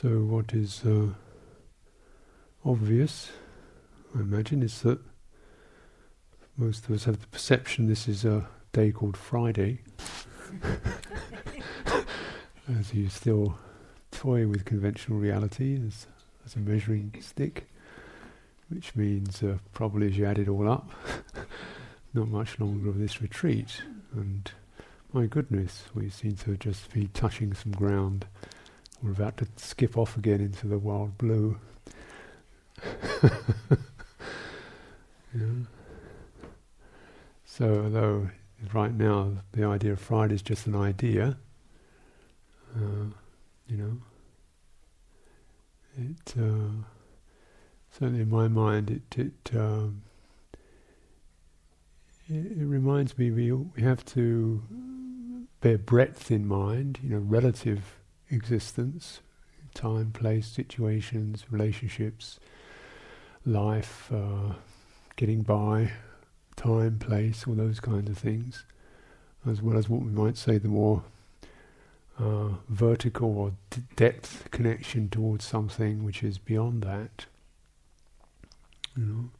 So, what is uh, obvious, I imagine, is that most of us have the perception this is a day called Friday, as you still toy with conventional reality as, as a measuring stick, which means uh, probably as you add it all up, not much longer of this retreat. And my goodness, we seem to just be touching some ground. We're about to skip off again into the wild blue. yeah. So, although right now the idea of Friday is just an idea, uh, you know, it uh, certainly in my mind it it, um, it, it reminds me we we have to bear breadth in mind, you know, relative existence, time, place, situations, relationships, life, uh, getting by, time, place, all those kinds of things, as well as what we might say the more uh, vertical or d- depth connection towards something which is beyond that. You know,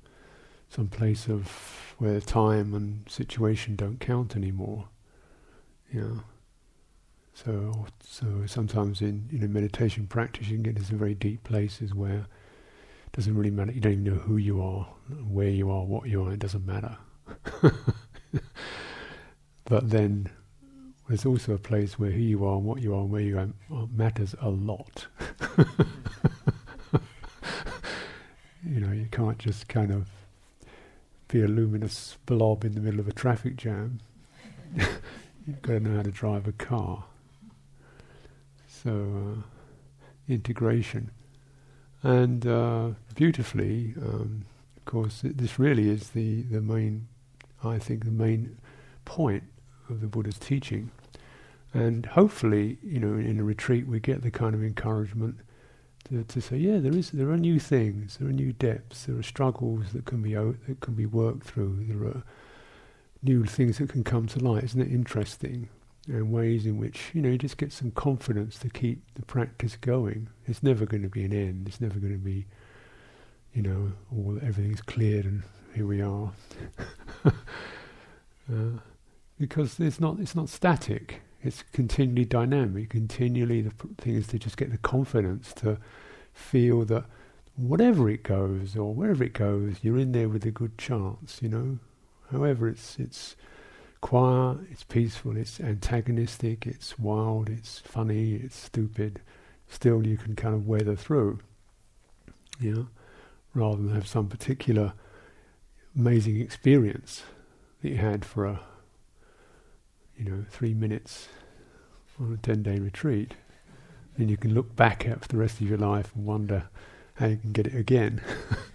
some place of where time and situation don't count anymore. Yeah. So, so sometimes in you know meditation practice, you can get into some very deep places where it doesn't really matter. You don't even know who you are, where you are, what you are. It doesn't matter. but then there's also a place where who you are and what you are and where you are matters a lot. you know, you can't just kind of be a luminous blob in the middle of a traffic jam. You've got to know how to drive a car. So, uh, integration. And uh, beautifully, um, of course, this really is the, the main, I think, the main point of the Buddha's teaching. And hopefully, you know, in a retreat, we get the kind of encouragement to, to say, yeah, there is, there are new things, there are new depths, there are struggles that can be o- that can be worked through, there are new things that can come to light. Isn't it interesting? And ways in which you know you just get some confidence to keep the practice going. It's never going to be an end. It's never going to be, you know, all everything's cleared and here we are. uh, because it's not it's not static. It's continually dynamic. Continually, the thing is to just get the confidence to feel that whatever it goes or wherever it goes, you're in there with a good chance. You know, however it's it's quiet, it's peaceful, it's antagonistic, it's wild, it's funny, it's stupid. Still, you can kind of weather through. You know, rather than have some particular amazing experience that you had for a you know, three minutes on a 10 day retreat, then you can look back at for the rest of your life and wonder how you can get it again.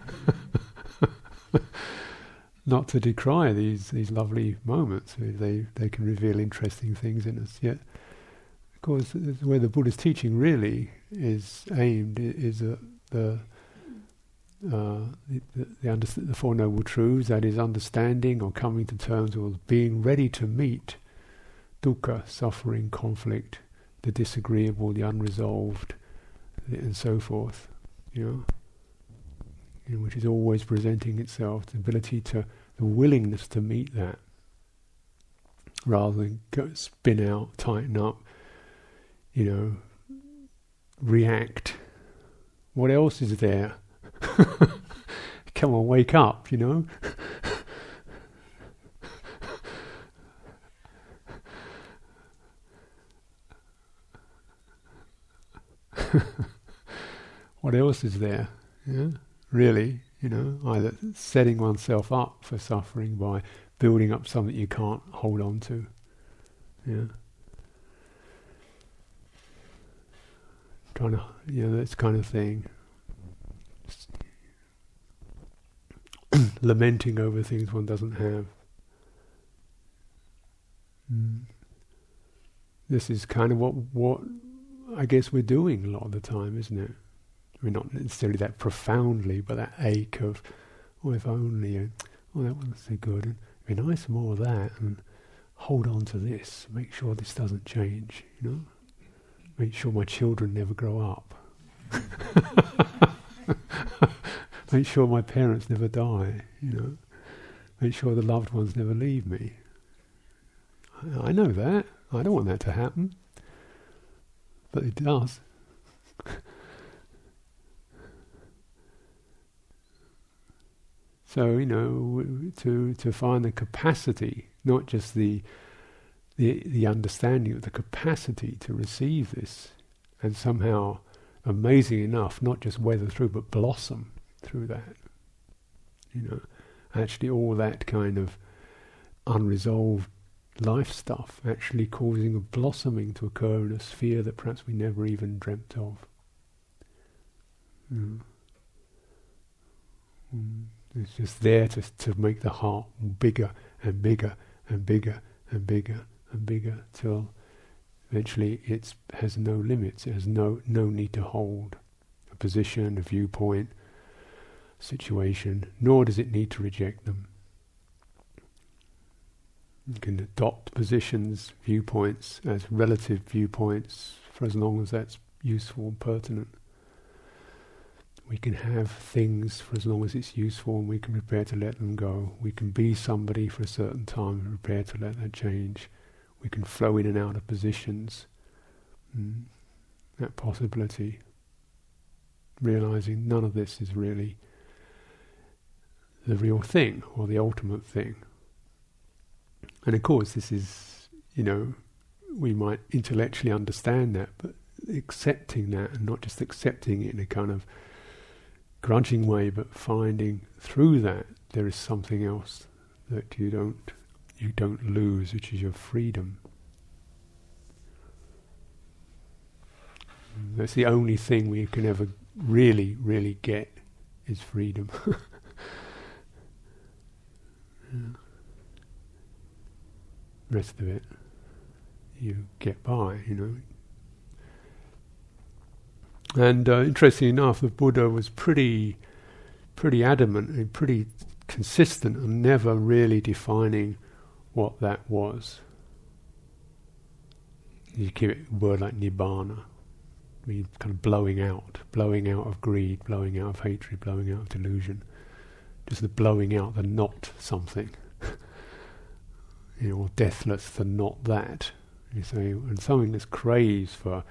Not to decry these, these lovely moments, they, they can reveal interesting things in us. Yet, of course, where the Buddha's teaching really is aimed is uh, the uh, the, the, the, the, Four Noble Truths, that is understanding or coming to terms with being ready to meet dukkha, suffering, conflict, the disagreeable, the unresolved, and so forth. You know, you know, which is always presenting itself, the ability to, the willingness to meet that, rather than go, spin out, tighten up, you know, react. What else is there? Come on, wake up, you know. what else is there? Yeah? Really, you know, either setting oneself up for suffering by building up something you can't hold on to. Yeah. Trying to, you know, this kind of thing. Lamenting over things one doesn't have. Mm. This is kind of what what I guess we're doing a lot of the time, isn't it? I mean, not necessarily that profoundly, but that ache of, oh, if only, uh, oh, that wasn't so good, and it'd be nice more of that, and hold on to this, make sure this doesn't change, you know? Make sure my children never grow up. Make sure my parents never die, you know. Make sure the loved ones never leave me. I, I know that. I don't want that to happen. But it does. so, you know, to to find the capacity, not just the the the understanding of the capacity to receive this and somehow amazing enough, not just weather through but blossom through that. You know, actually, all that kind of unresolved life stuff actually causing a blossoming to occur in a sphere that perhaps we never even dreamt of. Mm. Mm. It's just there to to make the heart bigger and bigger and bigger and bigger and bigger till eventually it has no limits. It has no no need to hold a position, a viewpoint, situation, nor does it need to reject them. You can adopt positions, viewpoints as relative viewpoints for as long as that's useful and pertinent. We can have things for as long as it's useful and we can prepare to let them go. We can be somebody for a certain time and prepare to let that change. We can flow in and out of positions. Mm. That possibility. Realizing none of this is really the real thing or the ultimate thing. And of course, this is, you know, we might intellectually understand that, but accepting that and not just accepting it in a kind of grudging way, but finding through that there is something else that you don't you don't lose, which is your freedom. That's the only thing we can ever really, really get is freedom. yeah. Rest of it, you get by, you know. And uh, interestingly enough, the Buddha was pretty, pretty adamant and pretty consistent on never really defining what that was. You keep it a word like nibbana, I mean, kind of blowing out, blowing out of greed, blowing out of hatred, blowing out of delusion. Just the blowing out, the not something you know, or deathless, the not that. You say, and something that's craves for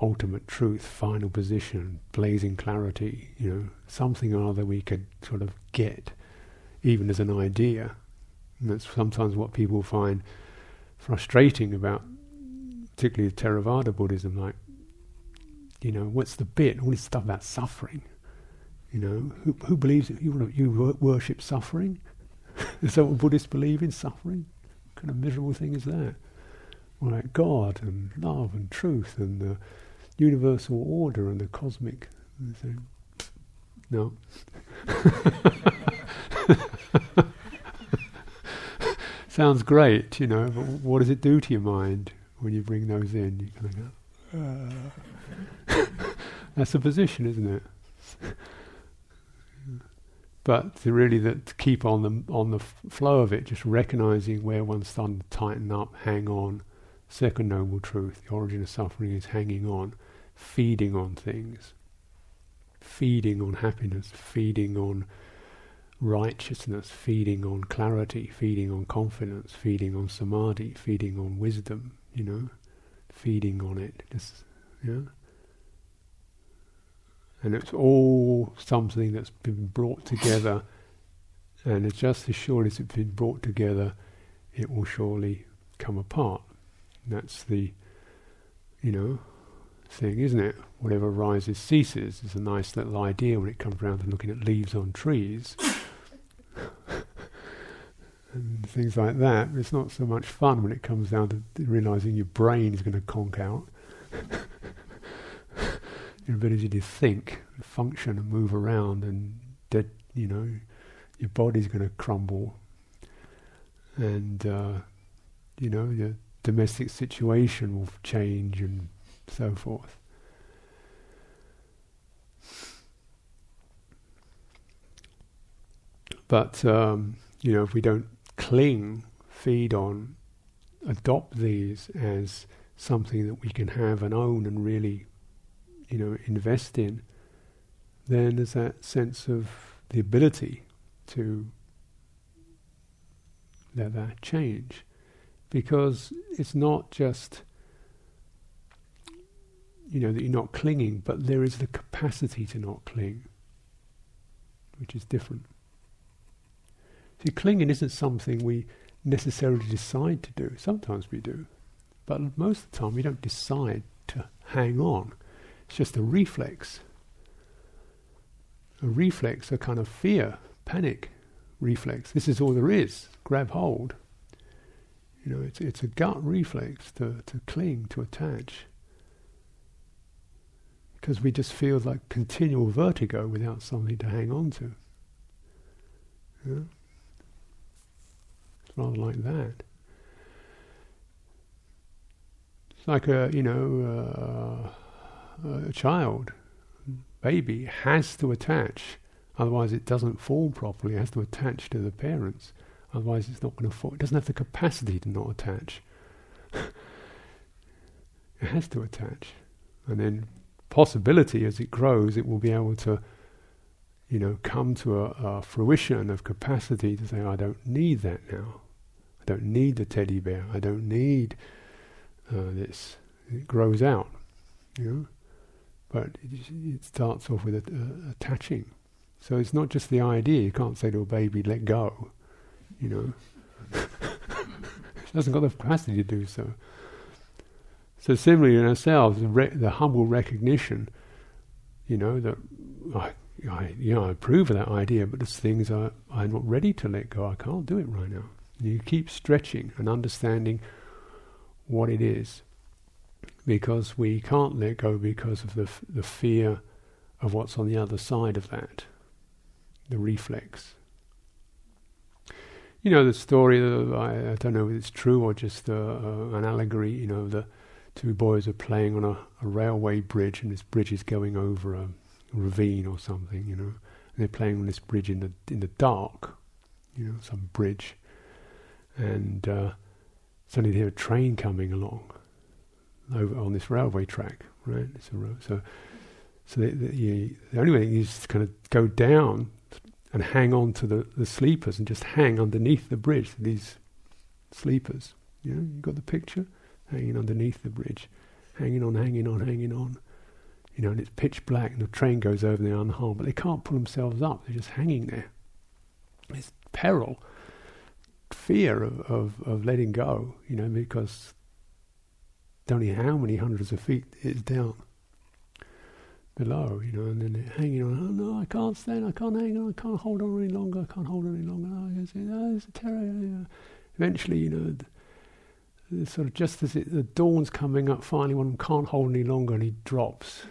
ultimate truth, final position, blazing clarity, you know, something or other we could sort of get, even as an idea. And that's sometimes what people find frustrating about, particularly Theravada Buddhism, like, you know, what's the bit? All this stuff about suffering. You know, who, who believes it? You, you worship suffering? Is that what Buddhists believe in, suffering? What kind of miserable thing is that? Like God and love and truth and the universal order and the cosmic. No. Sounds great, you know, but what does it do to your mind when you bring those in? You kind of go. That's a position, isn't it? but to really that to keep on the on the f- flow of it, just recognizing where one's starting to tighten up, hang on. Second noble truth: the origin of suffering is hanging on, feeding on things, feeding on happiness, feeding on righteousness, feeding on clarity, feeding on confidence, feeding on samadhi, feeding on wisdom. You know, feeding on it. Just yeah and it's all something that's been brought together. And it's just as surely as it's been brought together, it will surely come apart. And that's the, you know, thing, isn't it? Whatever rises ceases is a nice little idea when it comes around to looking at leaves on trees. and things like that. It's not so much fun when it comes down to realizing your brain is going to conk out your ability to think, function, and move around, and that you know your body's going to crumble, and uh, you know your domestic situation will change, and so forth. But um, you know, if we don't cling, feed on, adopt these as something that we can have and own and really you know, invest in, then there's that sense of the ability to let that change. Because it's not just, you know, that you're not clinging, but there is the capacity to not cling, which is different. See, clinging isn't something we necessarily decide to do. Sometimes we do. But most of the time we don't decide to hang on. It's just a reflex. A reflex, a kind of fear, panic reflex. This is all there is. Grab hold. You know, it's it's a gut reflex to, to cling, to attach. Because we just feel like continual vertigo without something to hang on to. Yeah? It's rather like that. It's like a, you know, uh, a child, baby has to attach, otherwise it doesn't form properly. It has to attach to the parents, otherwise it's not going to form. It doesn't have the capacity to not attach. it has to attach, and then possibility as it grows, it will be able to, you know, come to a, a fruition of capacity to say, I don't need that now. I don't need the teddy bear. I don't need uh, this. It grows out, you know. But it, it starts off with a, uh, attaching. So it's not just the idea. You can't say to a baby, "Let go," you know. it hasn't got the capacity to do so. So similarly in ourselves, the, re- the humble recognition, you know, that I, I, you know, I approve of that idea, but there's things I, I'm not ready to let go. I can't do it right now. You keep stretching and understanding what it is. Because we can't let go because of the, f- the fear of what's on the other side of that, the reflex. You know the story. I, I, don't know if it's true or just uh, uh, an allegory. You know the two boys are playing on a, a, railway bridge, and this bridge is going over a ravine or something. You know, and they're playing on this bridge in the in the dark. You know, some bridge, and uh, suddenly they hear a train coming along over on this railway track, right? It's a. So, so the, the only way is to kind of go down and hang on to the, the sleepers and just hang underneath the bridge, these sleepers. You know, you got the picture? Hanging underneath the bridge, hanging on, hanging on, hanging on. You know, and it's pitch black and the train goes over and they're unharmed, but they can't pull themselves up, they're just hanging there. It's peril fear of, of, of letting go, you know, because don't know how many hundreds of feet it's down below, you know, and then hanging on. Oh no, I can't stand. I can't hang on. I can't hold on any longer. I can't hold on any longer. Oh, say, oh it's a terror. Eventually, you know, sort of just as it, the dawn's coming up, finally one can't hold any longer, and he drops,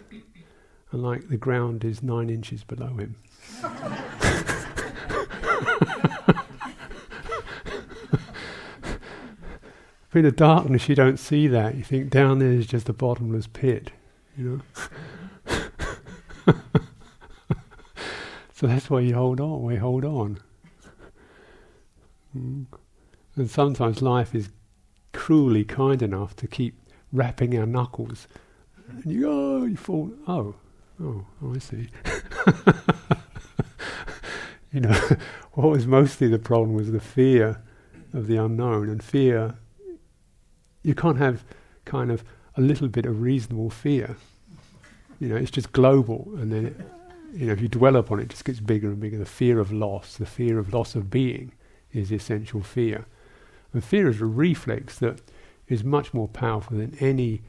and like the ground is nine inches below him. In the darkness, you don't see that. You think down there is just a bottomless pit, you know. so that's why you hold on. We hold on. Mm. And sometimes life is cruelly kind enough to keep rapping our knuckles. And you oh, you fall. Oh, oh, I see. you know, what was mostly the problem was the fear of the unknown, and fear you can't have kind of a little bit of reasonable fear. You know, it's just global, and then it, you know if you dwell upon it, it just gets bigger and bigger. The fear of loss, the fear of loss of being, is essential fear, and fear is a reflex that is much more powerful than any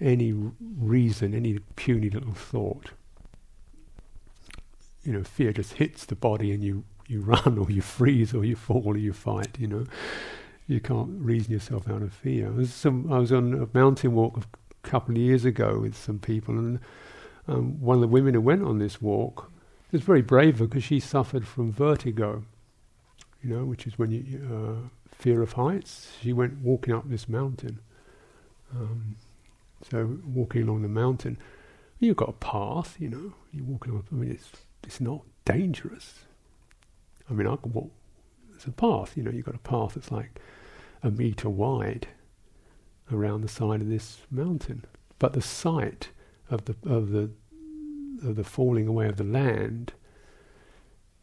any reason, any puny little thought. You know, fear just hits the body, and you you run, or you freeze, or you fall, or you fight. You know, you can't reason yourself out of fear. Some, I was on a mountain walk a couple of years ago with some people, and um, one of the women who went on this walk was very brave because she suffered from vertigo, you know, which is when you uh, fear of heights. She went walking up this mountain. Um, so walking along the mountain, you've got a path, you know. You're walking along. I mean, it's it's not dangerous. I mean, I can walk. There's a path, you know. You've got a path that's like a meter wide around the side of this mountain. But the sight of the of the of the falling away of the land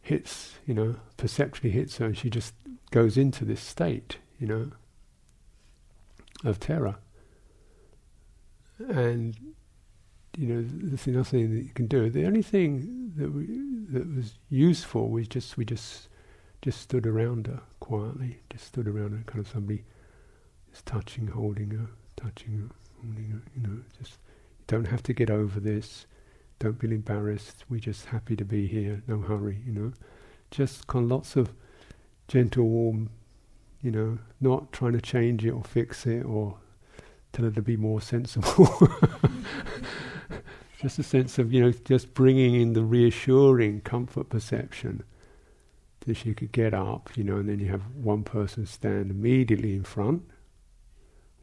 hits, you know, perceptually hits her, and she just goes into this state, you know, of terror. And you know, there's nothing that you can do. The only thing that we, that was useful was just we just just stood around her quietly, just stood around her, kind of somebody just touching, holding her, touching her, holding her. You know, just you don't have to get over this. Don't feel embarrassed. We're just happy to be here. No hurry. You know, just kind of lots of gentle, warm. You know, not trying to change it or fix it or tell her to be more sensible. just a sense of, you know, just bringing in the reassuring comfort perception that she could get up, you know, and then you have one person stand immediately in front,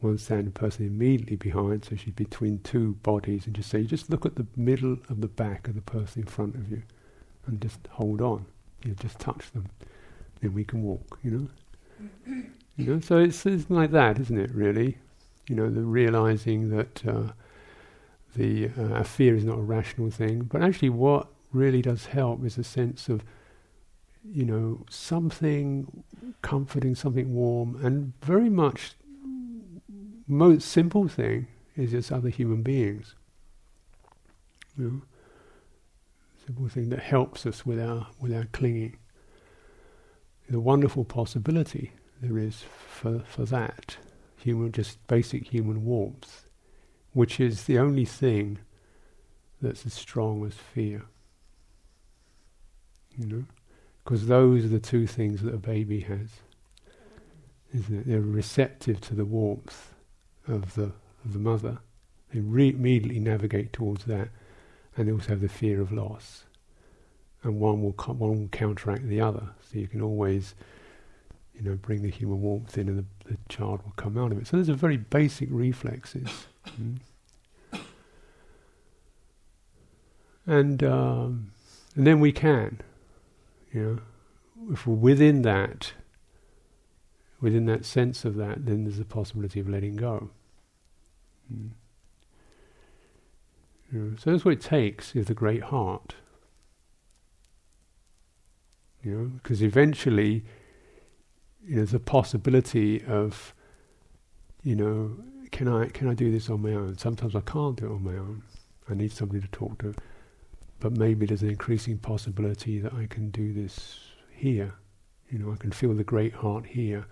one standing person immediately behind, so she's between two bodies, and just say, just look at the middle of the back of the person in front of you, and just hold on, you know, just touch them, then we can walk, you know. you know, so it's, it's like that, isn't it? Really, you know, the realizing that uh, the uh, fear is not a rational thing, but actually, what really does help is a sense of, you know, something comforting, something warm, and very much most simple thing is just other human beings. You know, simple thing that helps us with our with our clinging. The wonderful possibility there is for for that human, just basic human warmth, which is the only thing that's as strong as fear. You know, because those are the two things that a baby has, isn't it? They're receptive to the warmth of the of the mother. They re- immediately navigate towards that, and they also have the fear of loss. And one will co- one will counteract the other. So you can always you know, bring the human warmth in and the, the child will come out of it. So there's a very basic reflexes. mm. And um, and then we can, you know, if we're within that, within that sense of that, then there's a possibility of letting go. Mm. You know, so that's what it takes is the great heart. You know, because eventually you know, there's a possibility of, you know, can I can I do this on my own? Sometimes I can't do it on my own. I need somebody to talk to. But maybe there's an increasing possibility that I can do this here. You know, I can feel the great heart here.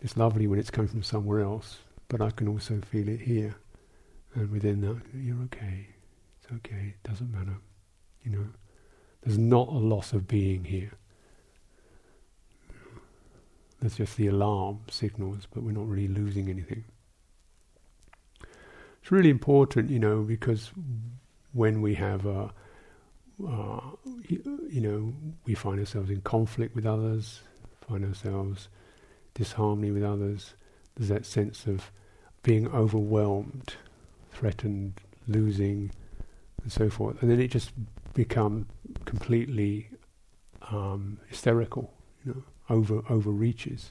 It's lovely when it's coming from somewhere else, but I can also feel it here. And within that, you're okay. It's okay. It doesn't matter. You know, there's not a loss of being here. That's just the alarm signals, but we're not really losing anything. It's really important, you know, because when we have a, uh, you know, we find ourselves in conflict with others, find ourselves disharmony with others. There's that sense of being overwhelmed, threatened, losing, and so forth, and then it just becomes completely um, hysterical, you know over overreaches.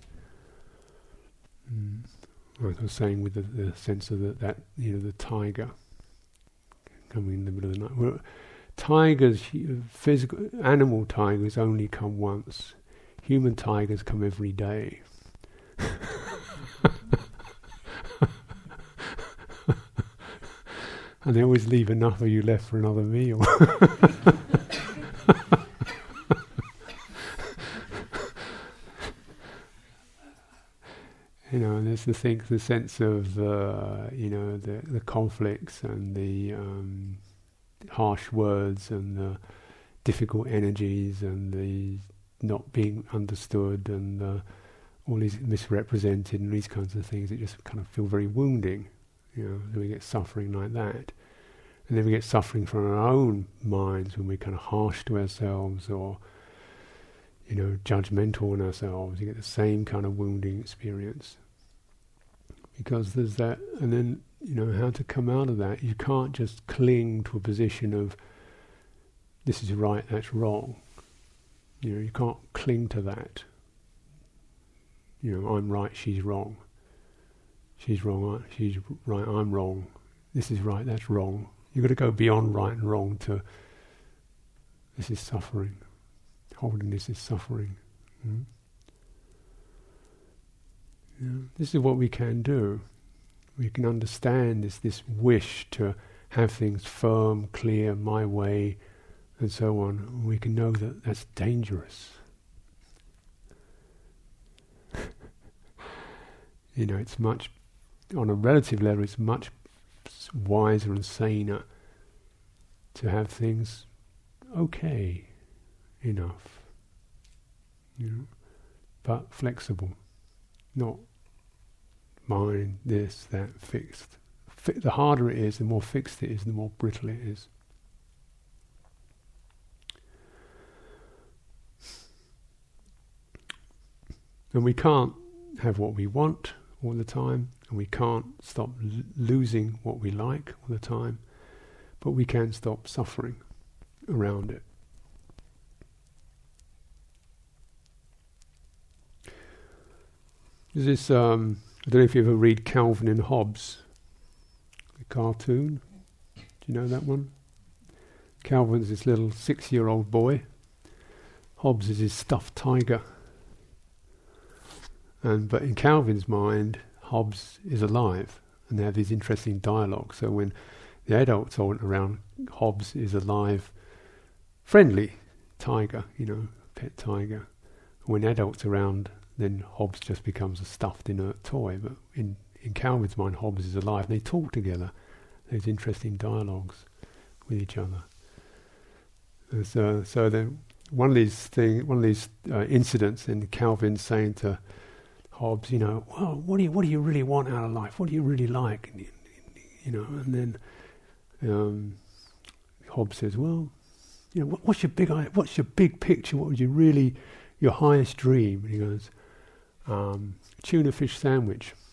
Mm. Like I was saying, with the, the sense of the, that you know the tiger coming in the middle of the night. Well, tigers, physical animal tigers, only come once. Human tigers come every day. and they always leave enough of you left for another meal. you know, and there's the thing, the sense of uh, you know the the conflicts and the um, harsh words and the difficult energies and the not being understood and uh, all these misrepresented and these kinds of things. It just kind of feel very wounding. You know, so we get suffering like that, and then we get suffering from our own minds when we're kind of harsh to ourselves or you know, judgmental on ourselves. You get the same kind of wounding experience because there's that, and then you know how to come out of that. You can't just cling to a position of this is right, that's wrong. You know, you can't cling to that. You know, I'm right, she's wrong. She's wrong, she's right, I'm wrong. This is right, that's wrong. You've got to go beyond right and wrong to this is suffering. Holding this is suffering. Hmm? Yeah, this is what we can do. We can understand this this wish to have things firm, clear, my way, and so on. We can know that that's dangerous. you know, it's much on a relative level. It's much wiser and saner to have things okay enough, you know, but flexible, not mine, this, that, fixed. Fi- the harder it is, the more fixed it is, the more brittle it is. And we can't have what we want all the time, and we can't stop l- losing what we like all the time, but we can stop suffering around it. This, um, I don't know if you ever read Calvin and Hobbes, the cartoon. Do you know that one? Calvin's this little six year old boy, Hobbes is his stuffed tiger. And, but in Calvin's mind, Hobbes is alive, and they have these interesting dialogues. So when the adults aren't around, Hobbes is alive, friendly tiger, you know, pet tiger. When adults around, then Hobbes just becomes a stuffed inert toy. But in, in Calvin's mind, Hobbes is alive, and they talk together. Those interesting dialogues with each other. And so, so then one of these thing, one of these uh, incidents, in Calvin saying to Hobbes, you know, well, what do you what do you really want out of life? What do you really like? You know, and then um, Hobbes says, well, you know, what, what's your big what's your big picture? What would you really your highest dream? And he goes, um, tuna fish sandwich.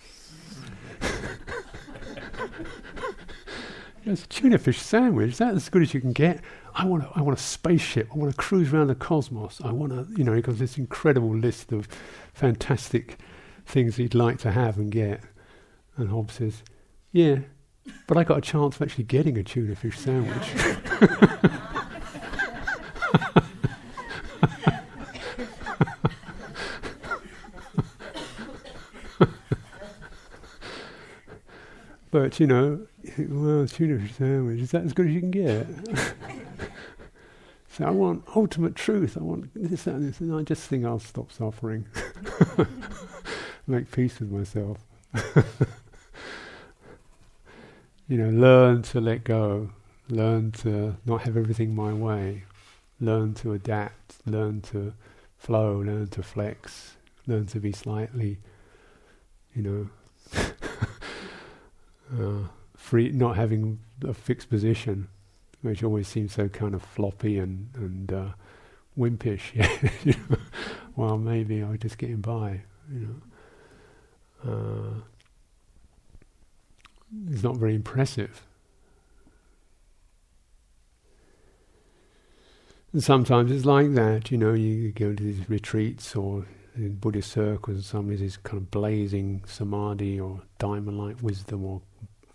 It's a tuna fish sandwich. Is that as good as you can get? I want, a, I want a spaceship. I want to cruise around the cosmos. I want to, you know, he got this incredible list of fantastic things he'd like to have and get. And Hobbes says, Yeah, but I got a chance of actually getting a tuna fish sandwich. but, you know, well, tuna fish sandwich, is that as good as you can get? so I want ultimate truth. I want this, that, and this. And I just think I'll stop suffering. Make peace with myself. you know, learn to let go. Learn to not have everything my way. Learn to adapt. Learn to flow. Learn to flex. Learn to be slightly, you know, uh, free, not having a fixed position, which always seems so kind of floppy and and uh, wimpish. Well, maybe I'm just getting by. You know, uh, it's not very impressive. And sometimes it's like that, you know, you go to these retreats or in Buddhist circles and somebody's this kind of blazing samadhi or diamond like wisdom or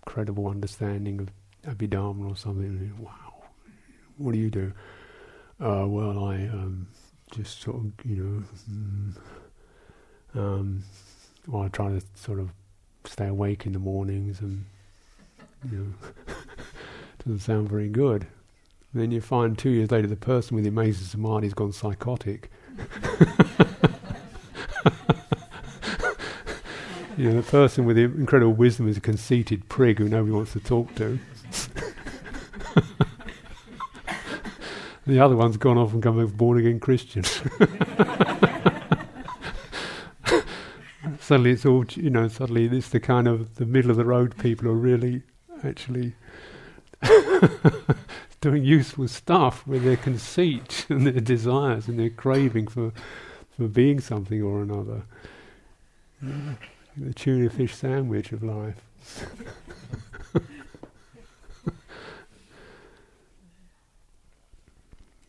incredible understanding of Abhidharma or something. wow, what do you do? Uh, well, I um, just sort of, you know, mm, um, well, I try to sort of stay awake in the mornings and, you know, doesn't sound very good. And then you find two years later the person with the amazing samadhi has gone psychotic. You know, the person with the incredible wisdom is a conceited prig who nobody wants to talk to. the other one's gone off and become a born again Christian. Suddenly it's all, you know, suddenly it's the kind of the middle of the road people are really actually doing useful stuff with their conceit and their desires and their craving for, for being something or another. Yeah the tuna fish sandwich of life.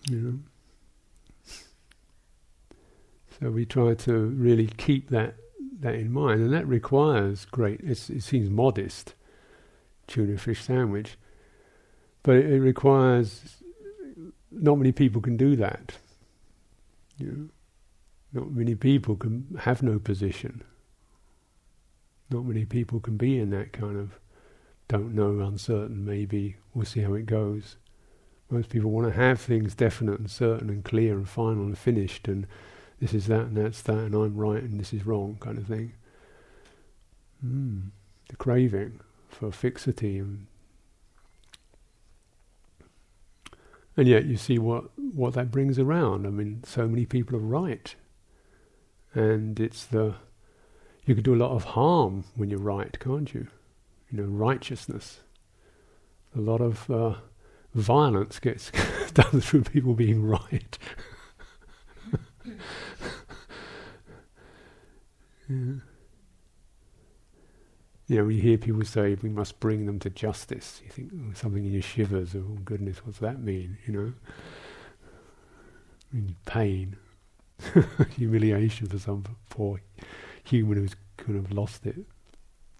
know? So we try to really keep that that in mind, and that requires great. it seems modest, tuna fish sandwich, But it, it requires, not many people can do that. You know? Not many people can have no position. Not many people can be in that kind of don't know, uncertain, maybe, we'll see how it goes. Most people want to have things definite and certain and clear and final and finished and this is that and that's that and I'm right and this is wrong kind of thing. Mm, the craving for fixity and and yet you see what what that brings around. I mean, so many people are right, and it's the you can do a lot of harm when you're right, can't you? You know, righteousness. A lot of uh, violence gets done through people being right. yeah. You know, when you hear people say we must bring them to justice, you think oh, something in your shivers. Oh goodness, what's that mean? You know, pain, humiliation for some poor human who's kind of lost it,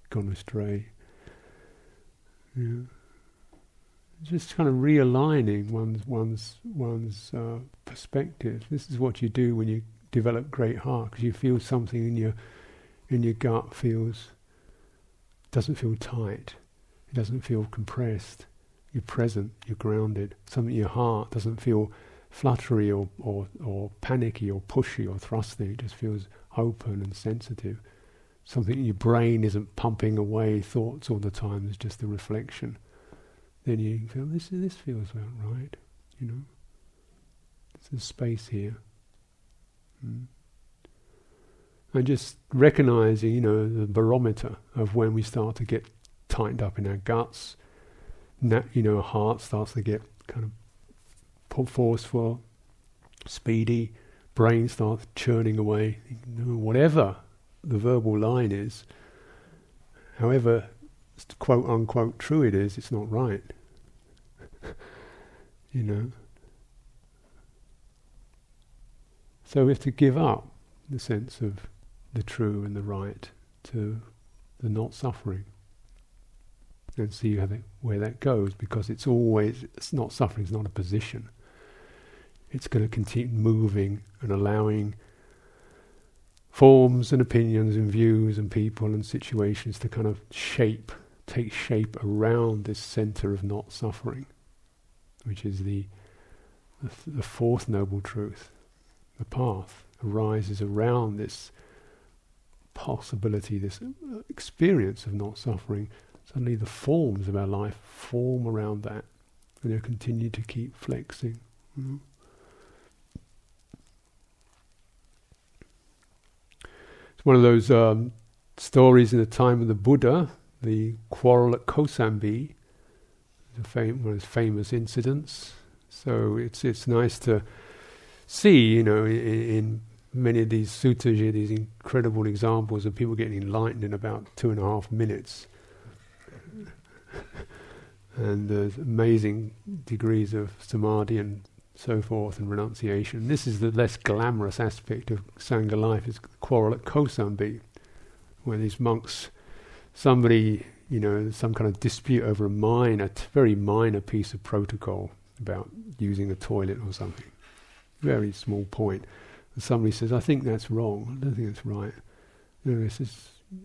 gone astray. Yeah. Just kind of realigning one's one's one's uh, perspective. This is what you do when you develop great heart, because you feel something in your in your gut feels doesn't feel tight. It doesn't feel compressed. You're present. You're grounded. Something in your heart doesn't feel fluttery or, or, or panicky or pushy or thrusting. It just feels open and sensitive. Something in your brain isn't pumping away thoughts all the time. There's just the reflection. Then you feel this. This feels about right. You know. There's space here. Mm and just recognizing, you know, the barometer of when we start to get tightened up in our guts, na- you know, our heart starts to get kind of forceful, speedy, brain starts churning away, whatever the verbal line is, however quote unquote true it is, it's not right. you know. So we have to give up the sense of the true and the right to the not suffering and see that, where that goes because it's always it's not suffering it's not a position it's going to continue moving and allowing forms and opinions and views and people and situations to kind of shape take shape around this center of not suffering which is the the, the fourth noble truth. The path arises around this possibility, this uh, experience of not suffering, suddenly the forms of our life form around that, and they continue to keep flexing. It's one of those um, stories in the time of the Buddha, the quarrel at Kosambi, fam- one of his famous incidents. So it's it's nice to see, you know, in, in many of these suttas, these incredible examples of people getting enlightened in about two and a half minutes. and there's amazing degrees of samadhi and so forth and renunciation. This is the less glamorous aspect of Sangha life, is quarrel at Kosambi, where these monks, somebody, you know, some kind of dispute over a minor, very minor piece of protocol about using a toilet or something. Very small point and somebody says, I think that's wrong. I don't think that's right. You know,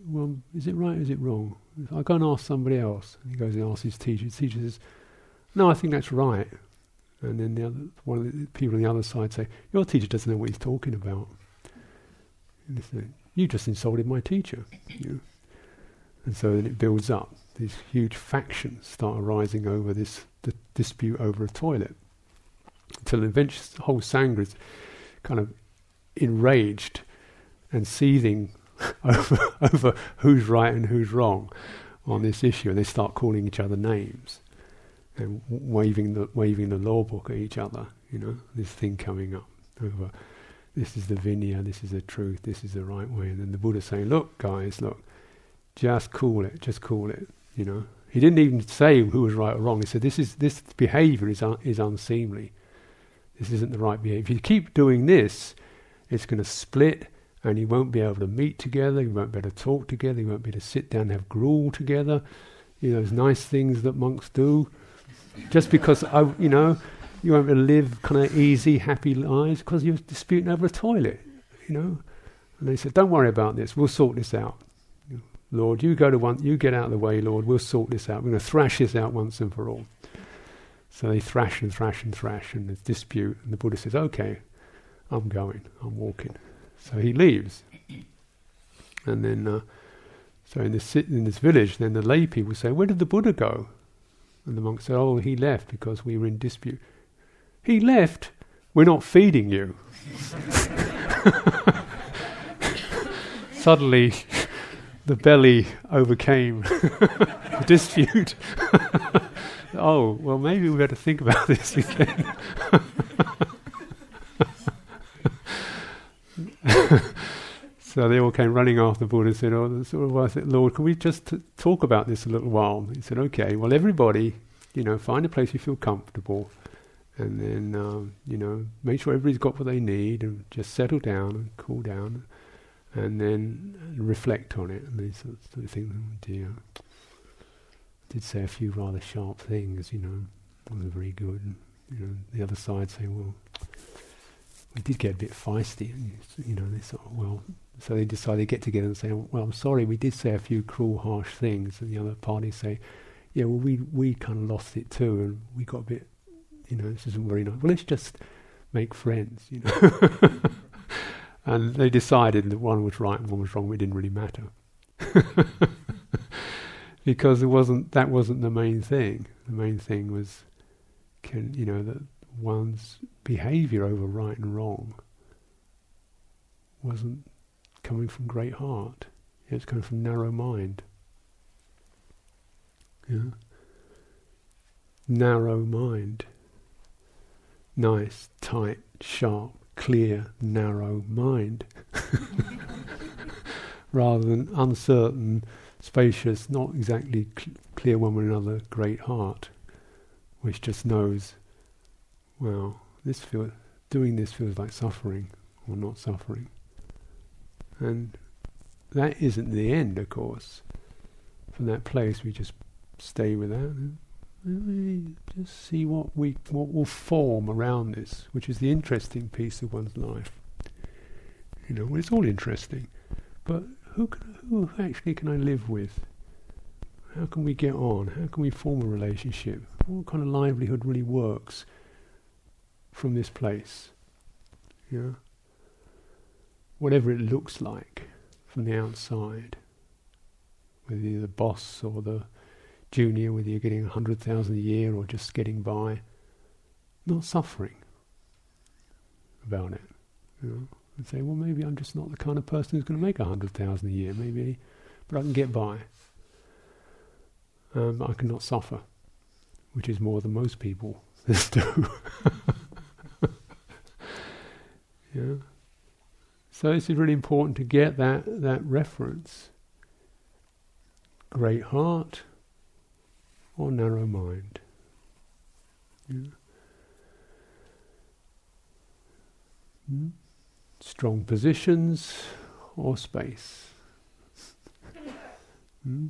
well, is it right or is it wrong? I go and ask somebody else. And he goes and asks his teacher. His teacher says, no, I think that's right. And then the other, one of the people on the other side say, your teacher doesn't know what he's talking about. And you just insulted my teacher. You know? And so then it builds up. These huge factions start arising over this dispute over a toilet. Until eventually the whole Sangha is kind of enraged and seething over, over who's right and who's wrong on this issue, and they start calling each other names and waving the waving the law book at each other. You know, this thing coming up over. This is the vinaya. This is the truth. This is the right way. And then the Buddha saying, "Look, guys, look, just cool it. Just cool it." You know, he didn't even say who was right or wrong. He said, "This is this behaviour is un- is unseemly. This isn't the right behaviour. If you keep doing this, it's going to split and you won't be able to meet together, you won't be able to talk together, you won't be able to sit down and have gruel together. You know, those nice things that monks do. Just because I, you know, you won't be able to live kind of easy, happy lives because you're disputing over a toilet, you know. And they said, "Don't worry about this. We'll sort this out." Lord, you go to one, you get out of the way, Lord. We'll sort this out. We're going to thrash this out once and for all. So they thrash and thrash and thrash, and there's dispute. And the Buddha says, "Okay, I'm going. I'm walking." So he leaves, and then, uh, so in this in this village, then the lay people say, "Where did the Buddha go?" And the monk said, "Oh, he left because we were in dispute." He left. We're not feeding you. Suddenly, the belly overcame the dispute. oh, well, maybe we better think about this again. so they all came running after the Buddha and said, Oh, I said, Lord, can we just t- talk about this a little while? He said, Okay, well, everybody, you know, find a place you feel comfortable and then, um, you know, make sure everybody's got what they need and just settle down and cool down and then reflect on it and these sorts of things. Oh dear, did say a few rather sharp things, you know, wasn't very good. You know, the other side saying, well, we did get a bit feisty, and, you know, they thought, well, so they decided to get together and say, well, I'm sorry, we did say a few cruel, harsh things, and the other party say, yeah, well, we we kind of lost it too, and we got a bit, you know, this isn't very nice. Well, let's just make friends, you know. And they decided that one was right and one was wrong. It didn't really matter because it wasn't. That wasn't the main thing. The main thing was, can you know that one's behaviour over right and wrong wasn't coming from great heart. It was coming from narrow mind. Yeah. Narrow mind. Nice, tight, sharp, clear, narrow mind, rather than uncertain, spacious, not exactly cl- clear one with another, great heart, which just knows, well, this feel, doing this feels like suffering or not suffering. And that isn't the end, of course. From that place, we just stay with that just see what we what will form around this, which is the interesting piece of one's life. You know, it's all interesting, but who can, who actually can I live with? How can we get on? How can we form a relationship? What kind of livelihood really works from this place? Yeah. Whatever it looks like from the outside, whether you're the boss or the junior, whether you're getting a hundred thousand a year or just getting by, not suffering about it. You know, and say, well, maybe I'm just not the kind of person who's going to make a hundred thousand a year. Maybe, but I can get by. Um, I cannot suffer, which is more than most people do. yeah. So it's really important to get that that reference. Great heart, or narrow mind. Yeah. Hmm? Strong positions or space. Hmm?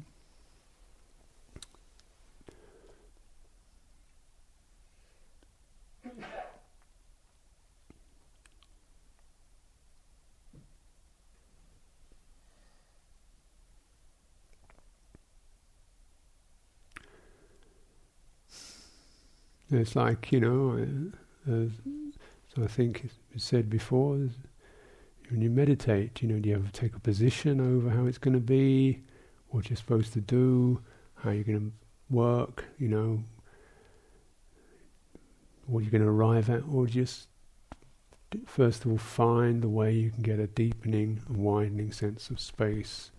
It's like, you know, uh, so I think it's said before, when you meditate, you know, do you to take a position over how it's going to be, what you're supposed to do, how you're going to work, you know, what you're going to arrive at, or just first of all find the way you can get a deepening and widening sense of space,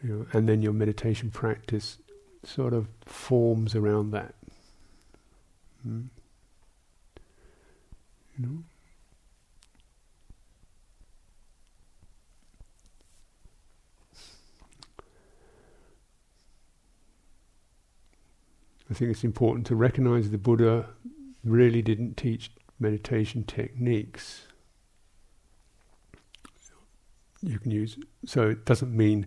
you know, and then your meditation practice sort of forms around that. Hmm? Know? I think it's important to recognize the Buddha really didn't teach meditation techniques. You can use so it doesn't mean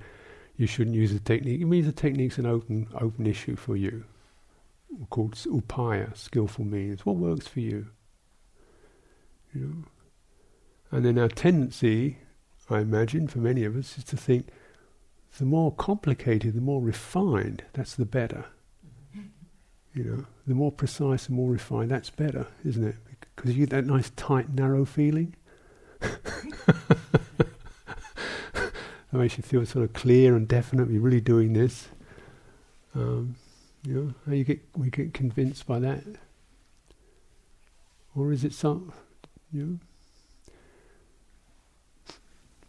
you shouldn't use the technique. It means the technique's an open open issue for you. Called upaya, skillful means. What works for you? You know? And then our tendency, I imagine, for many of us, is to think the more complicated, the more refined, that's the better. You know, the more precise and more refined, that's better, isn't it? Because you get that nice tight, narrow feeling. that makes you feel sort of clear and definite. You're really doing this. Um, you know, how you get we get convinced by that, or is it some, you know?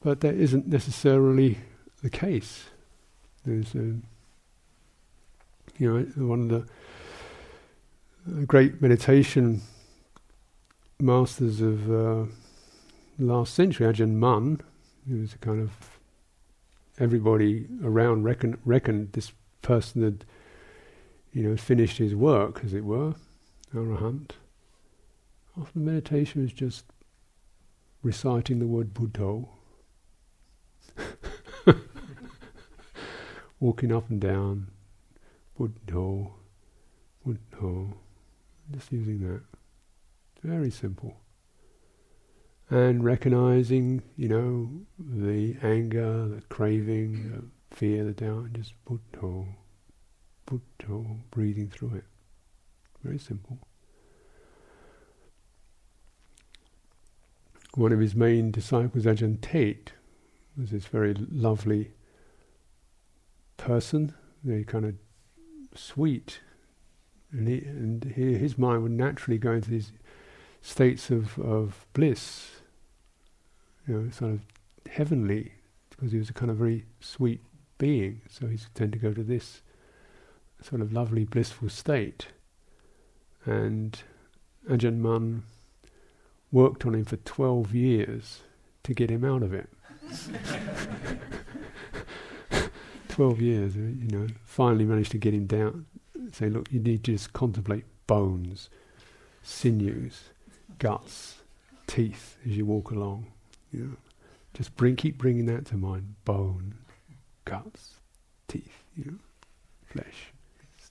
But that isn't necessarily the case. There's a, you know, one of the great meditation masters of uh, last century, Ajahn Mun, who was a kind of everybody around reckoned, reckoned this person had, you know, finished his work, as it were, arahant. Often meditation was just reciting the word Buddho walking up and down, Buddho, Buddho, just using that. Very simple. And recognizing, you know, the anger, the craving, the fear, the doubt, just Buddho, Buddho, breathing through it. Very simple. One of his main disciples, Ajahn Tate, was this very lovely person, very kind of sweet, and he, and he, his mind would naturally go into these states of, of bliss, you know, sort of heavenly, because he was a kind of very sweet being. So he tend to go to this sort of lovely, blissful state. And Ajahn Mun worked on him for 12 years to get him out of it. 12 years, uh, you know, finally managed to get him down. Say, look, you need to just contemplate bones, sinews, guts, teeth as you walk along. You know, just bring, keep bringing that to mind: bone, guts, teeth, you know, flesh,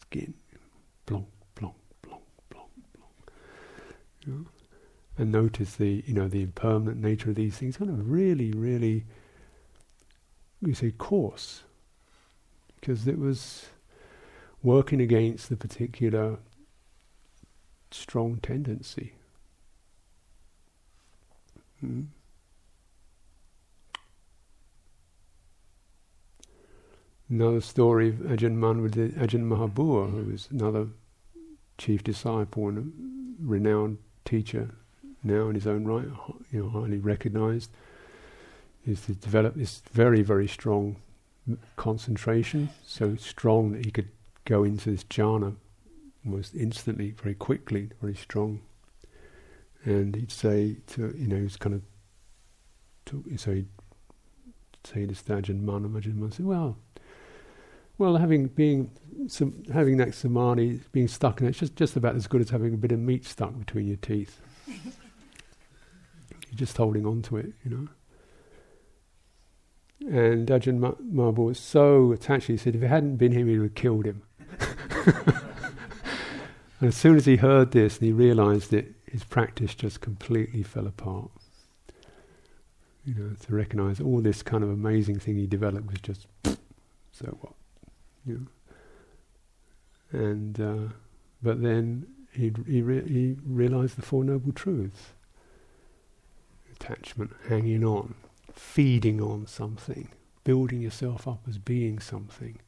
skin, plonk, plonk, plonk. You know? and notice the you know the impermanent nature of these things. Kind of really, really, you say coarse, because it was working against the particular strong tendency. Hmm. Another story of Ajahn Mun with Ajahn Mahabua, who was another chief disciple and a renowned teacher now in his own right, you know, highly recognised, is to develop this very, very strong concentration, so strong that he could go into this jhana almost instantly, very quickly, very strong. And he'd say to, you know, he's kind of, to, so he'd say to Ajahn Mun, Ajahn Mun well, well, having being some, having that samadhi, being stuck in it, it's just, just about as good as having a bit of meat stuck between your teeth. You're just holding on to it, you know. And Ajahn Mahabua was so attached, he said, if it hadn't been him, he would have killed him. and as soon as he heard this and he realized it, his practice just completely fell apart. You know, to recognize all this kind of amazing thing he developed was just, so what? You know. And, uh, but then he he, re- he realized the Four Noble Truths attachment, hanging on, feeding on something, building yourself up as being something.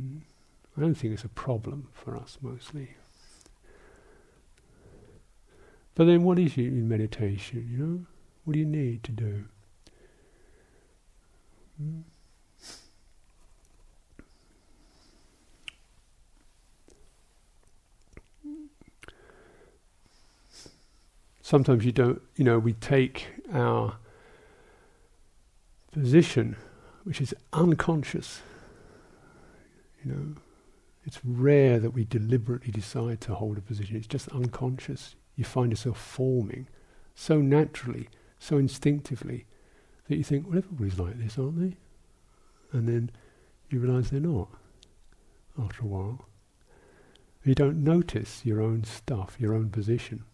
Mm. I don't think it's a problem for us mostly. But then, what is it in meditation? You know, what do you need to do? Mm. Sometimes you don't, you know, we take our position, which is unconscious. You know, it's rare that we deliberately decide to hold a position. It's just unconscious. You find yourself forming so naturally, so instinctively, that you think, well, everybody's like this, aren't they? And then you realize they're not after a while. You don't notice your own stuff, your own position.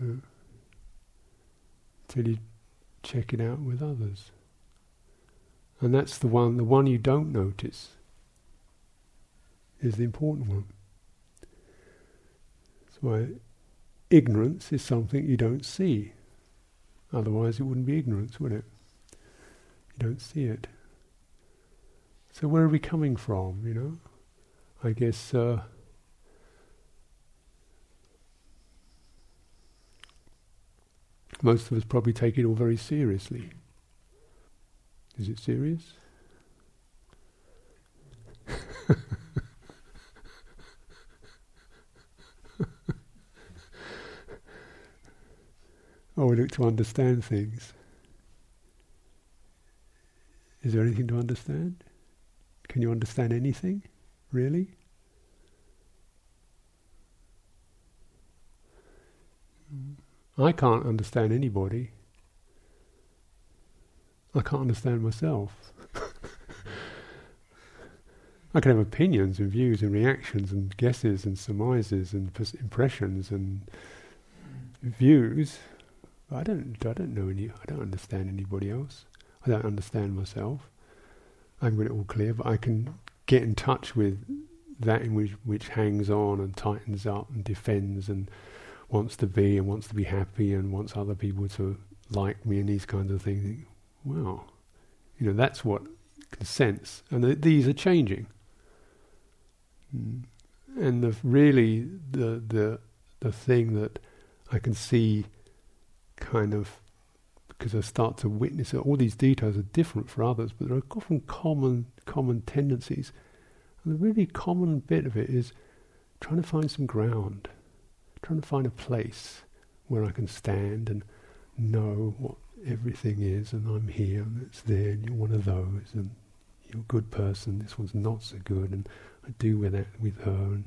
Uh, till you check it out with others. And that's the one, the one you don't notice is the important one. That's why ignorance is something you don't see. Otherwise, it wouldn't be ignorance, would it? You don't see it. So, where are we coming from, you know? I guess. Uh, most of us probably take it all very seriously. Is it serious? oh, we look to understand things. Is there anything to understand? Can you understand anything? Really? I can't understand anybody. I can't understand myself. I can have opinions and views and reactions and guesses and surmises and pers- impressions and views. I don't. I don't know any. I don't understand anybody else. I don't understand myself. I haven't got it all clear, but I can get in touch with that in which which hangs on and tightens up and defends and wants to be and wants to be happy and wants other people to like me and these kinds of things. Wow, you know that's what consents, and th- these are changing. Mm. And the really the the the thing that I can see, kind of, because I start to witness it. All these details are different for others, but there are often common common tendencies. And the really common bit of it is trying to find some ground trying to find a place where I can stand and know what everything is, and I'm here, and it's there, and you're one of those, and you're a good person. This one's not so good, and I do with that with her, and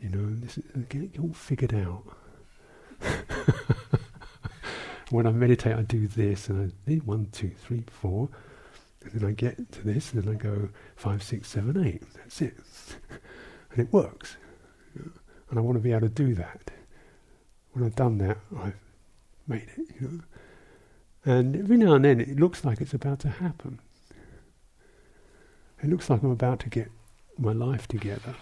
you know, this is, get it all figured out. when I meditate, I do this, and I do one, two, three, four, and then I get to this, and then I go five, six, seven, eight. That's it, and it works. And I want to be able to do that. When I've done that, I've made it, you know. And every now and then it looks like it's about to happen. It looks like I'm about to get my life together.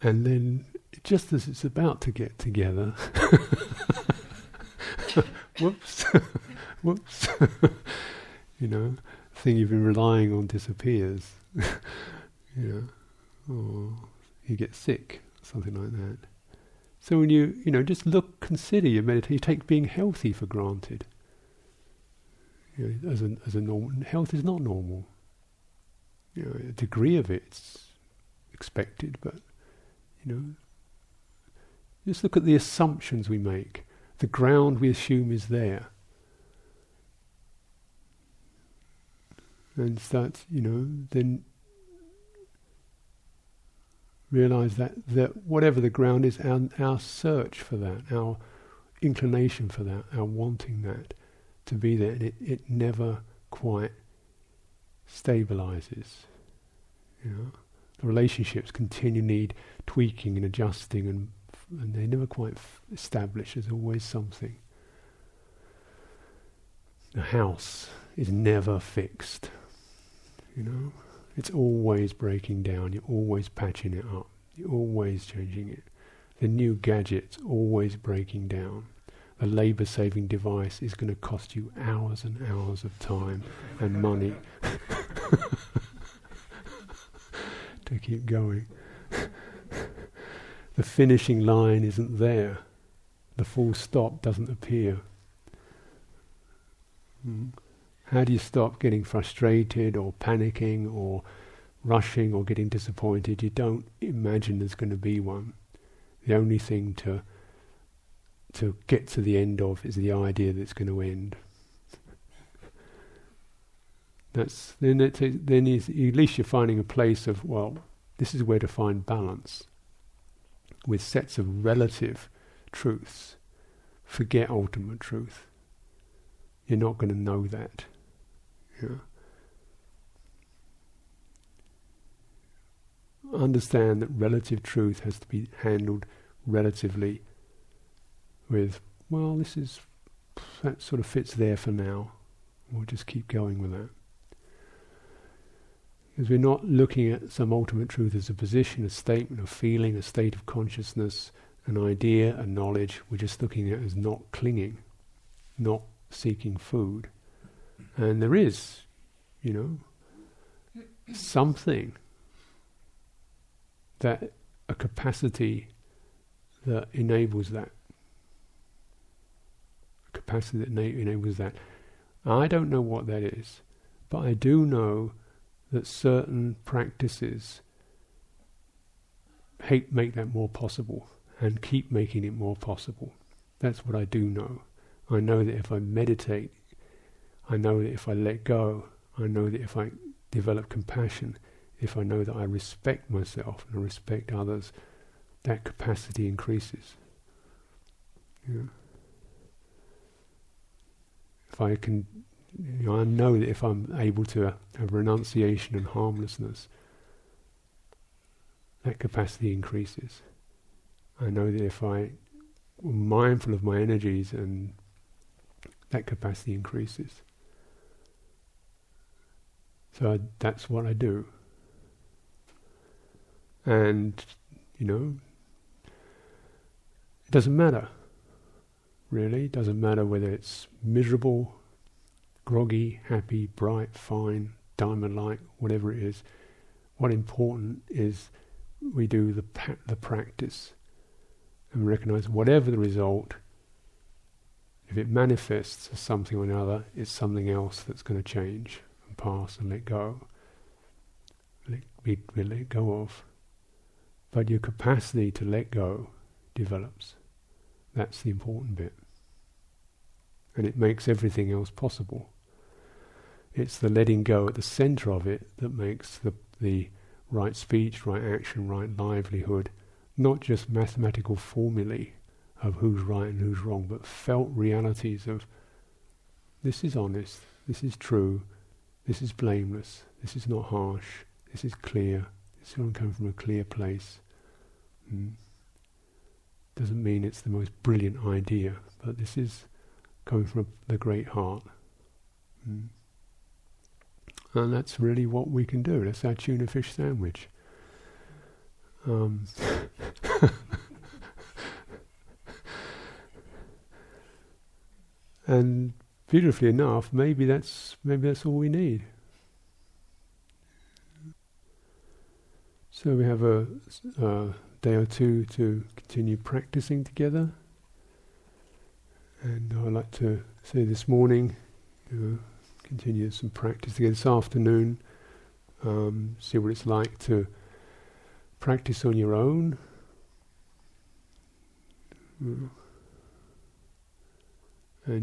And then, just as it's about to get together, whoops, whoops, you know, thing you've been relying on disappears. you know, or you get sick, something like that. So when you, you know, just look, consider your meditation, you take being healthy for granted. You know, as a, as a normal, health is not normal. You know, a degree of it's expected, but, you know, just look at the assumptions we make, the ground we assume is there. And start, you know, then realize that, that whatever the ground is, our, our search for that, our inclination for that, our wanting that to be there, and it, it never quite stabilizes. You know? The relationships continue need tweaking and adjusting, and, and they never quite f- establish. There's always something. The house is never fixed. You know? It's always breaking down, you're always patching it up, you're always changing it. The new gadget's always breaking down. The labour saving device is going to cost you hours and hours of time and money to keep going. the finishing line isn't there, the full stop doesn't appear. Mm. How do you stop getting frustrated or panicking or rushing or getting disappointed? You don't imagine there's going to be one. The only thing to to get to the end of is the idea that it's going to end. That's then. It, then is, at least you're finding a place of well, this is where to find balance with sets of relative truths. Forget ultimate truth. You're not going to know that. Understand that relative truth has to be handled relatively with, well, this is, that sort of fits there for now. We'll just keep going with that. Because we're not looking at some ultimate truth as a position, a statement, a feeling, a state of consciousness, an idea, a knowledge. We're just looking at it as not clinging, not seeking food. And there is, you know, something that a capacity that enables that. A capacity that enables that. I don't know what that is, but I do know that certain practices make that more possible and keep making it more possible. That's what I do know. I know that if I meditate, I know that if I let go, I know that if I develop compassion, if I know that I respect myself and I respect others, that capacity increases. Yeah. If I can, you know, I know that if I'm able to have renunciation and harmlessness, that capacity increases. I know that if I am mindful of my energies and that capacity increases. So I, that's what I do. And, you know, it doesn't matter, really. It doesn't matter whether it's miserable, groggy, happy, bright, fine, diamond like, whatever it is. What important is we do the, pa- the practice and recognize whatever the result, if it manifests as something or another, it's something else that's going to change pass and let go. Let, be let go of. But your capacity to let go develops. That's the important bit. And it makes everything else possible. It's the letting go at the center of it that makes the, the right speech, right action, right livelihood, not just mathematical formulae of who's right and who's wrong, but felt realities of this is honest, this is true, this is blameless, this is not harsh, this is clear, this one coming from a clear place. Mm. Doesn't mean it's the most brilliant idea, but this is coming from the great heart. Mm. And that's really what we can do. That's our tuna fish sandwich. Um, and beautifully enough, maybe that's maybe that's all we need. So we have a, a day or two to continue practicing together. And I'd like to say this morning, you know, continue some practice again this afternoon. Um, see what it's like to practice on your own. And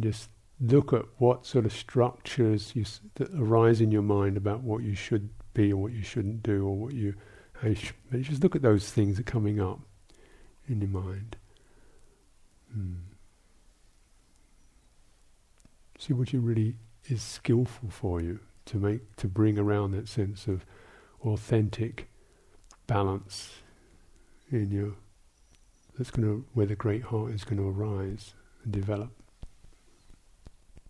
just look at what sort of structures you that arise in your mind about what you should be or what you shouldn't do or what you, you sh- just look at those things that are coming up in your mind. Hmm. See what you really is skillful for you to make to bring around that sense of authentic balance in you. That's going to where the great heart is going to arise and develop.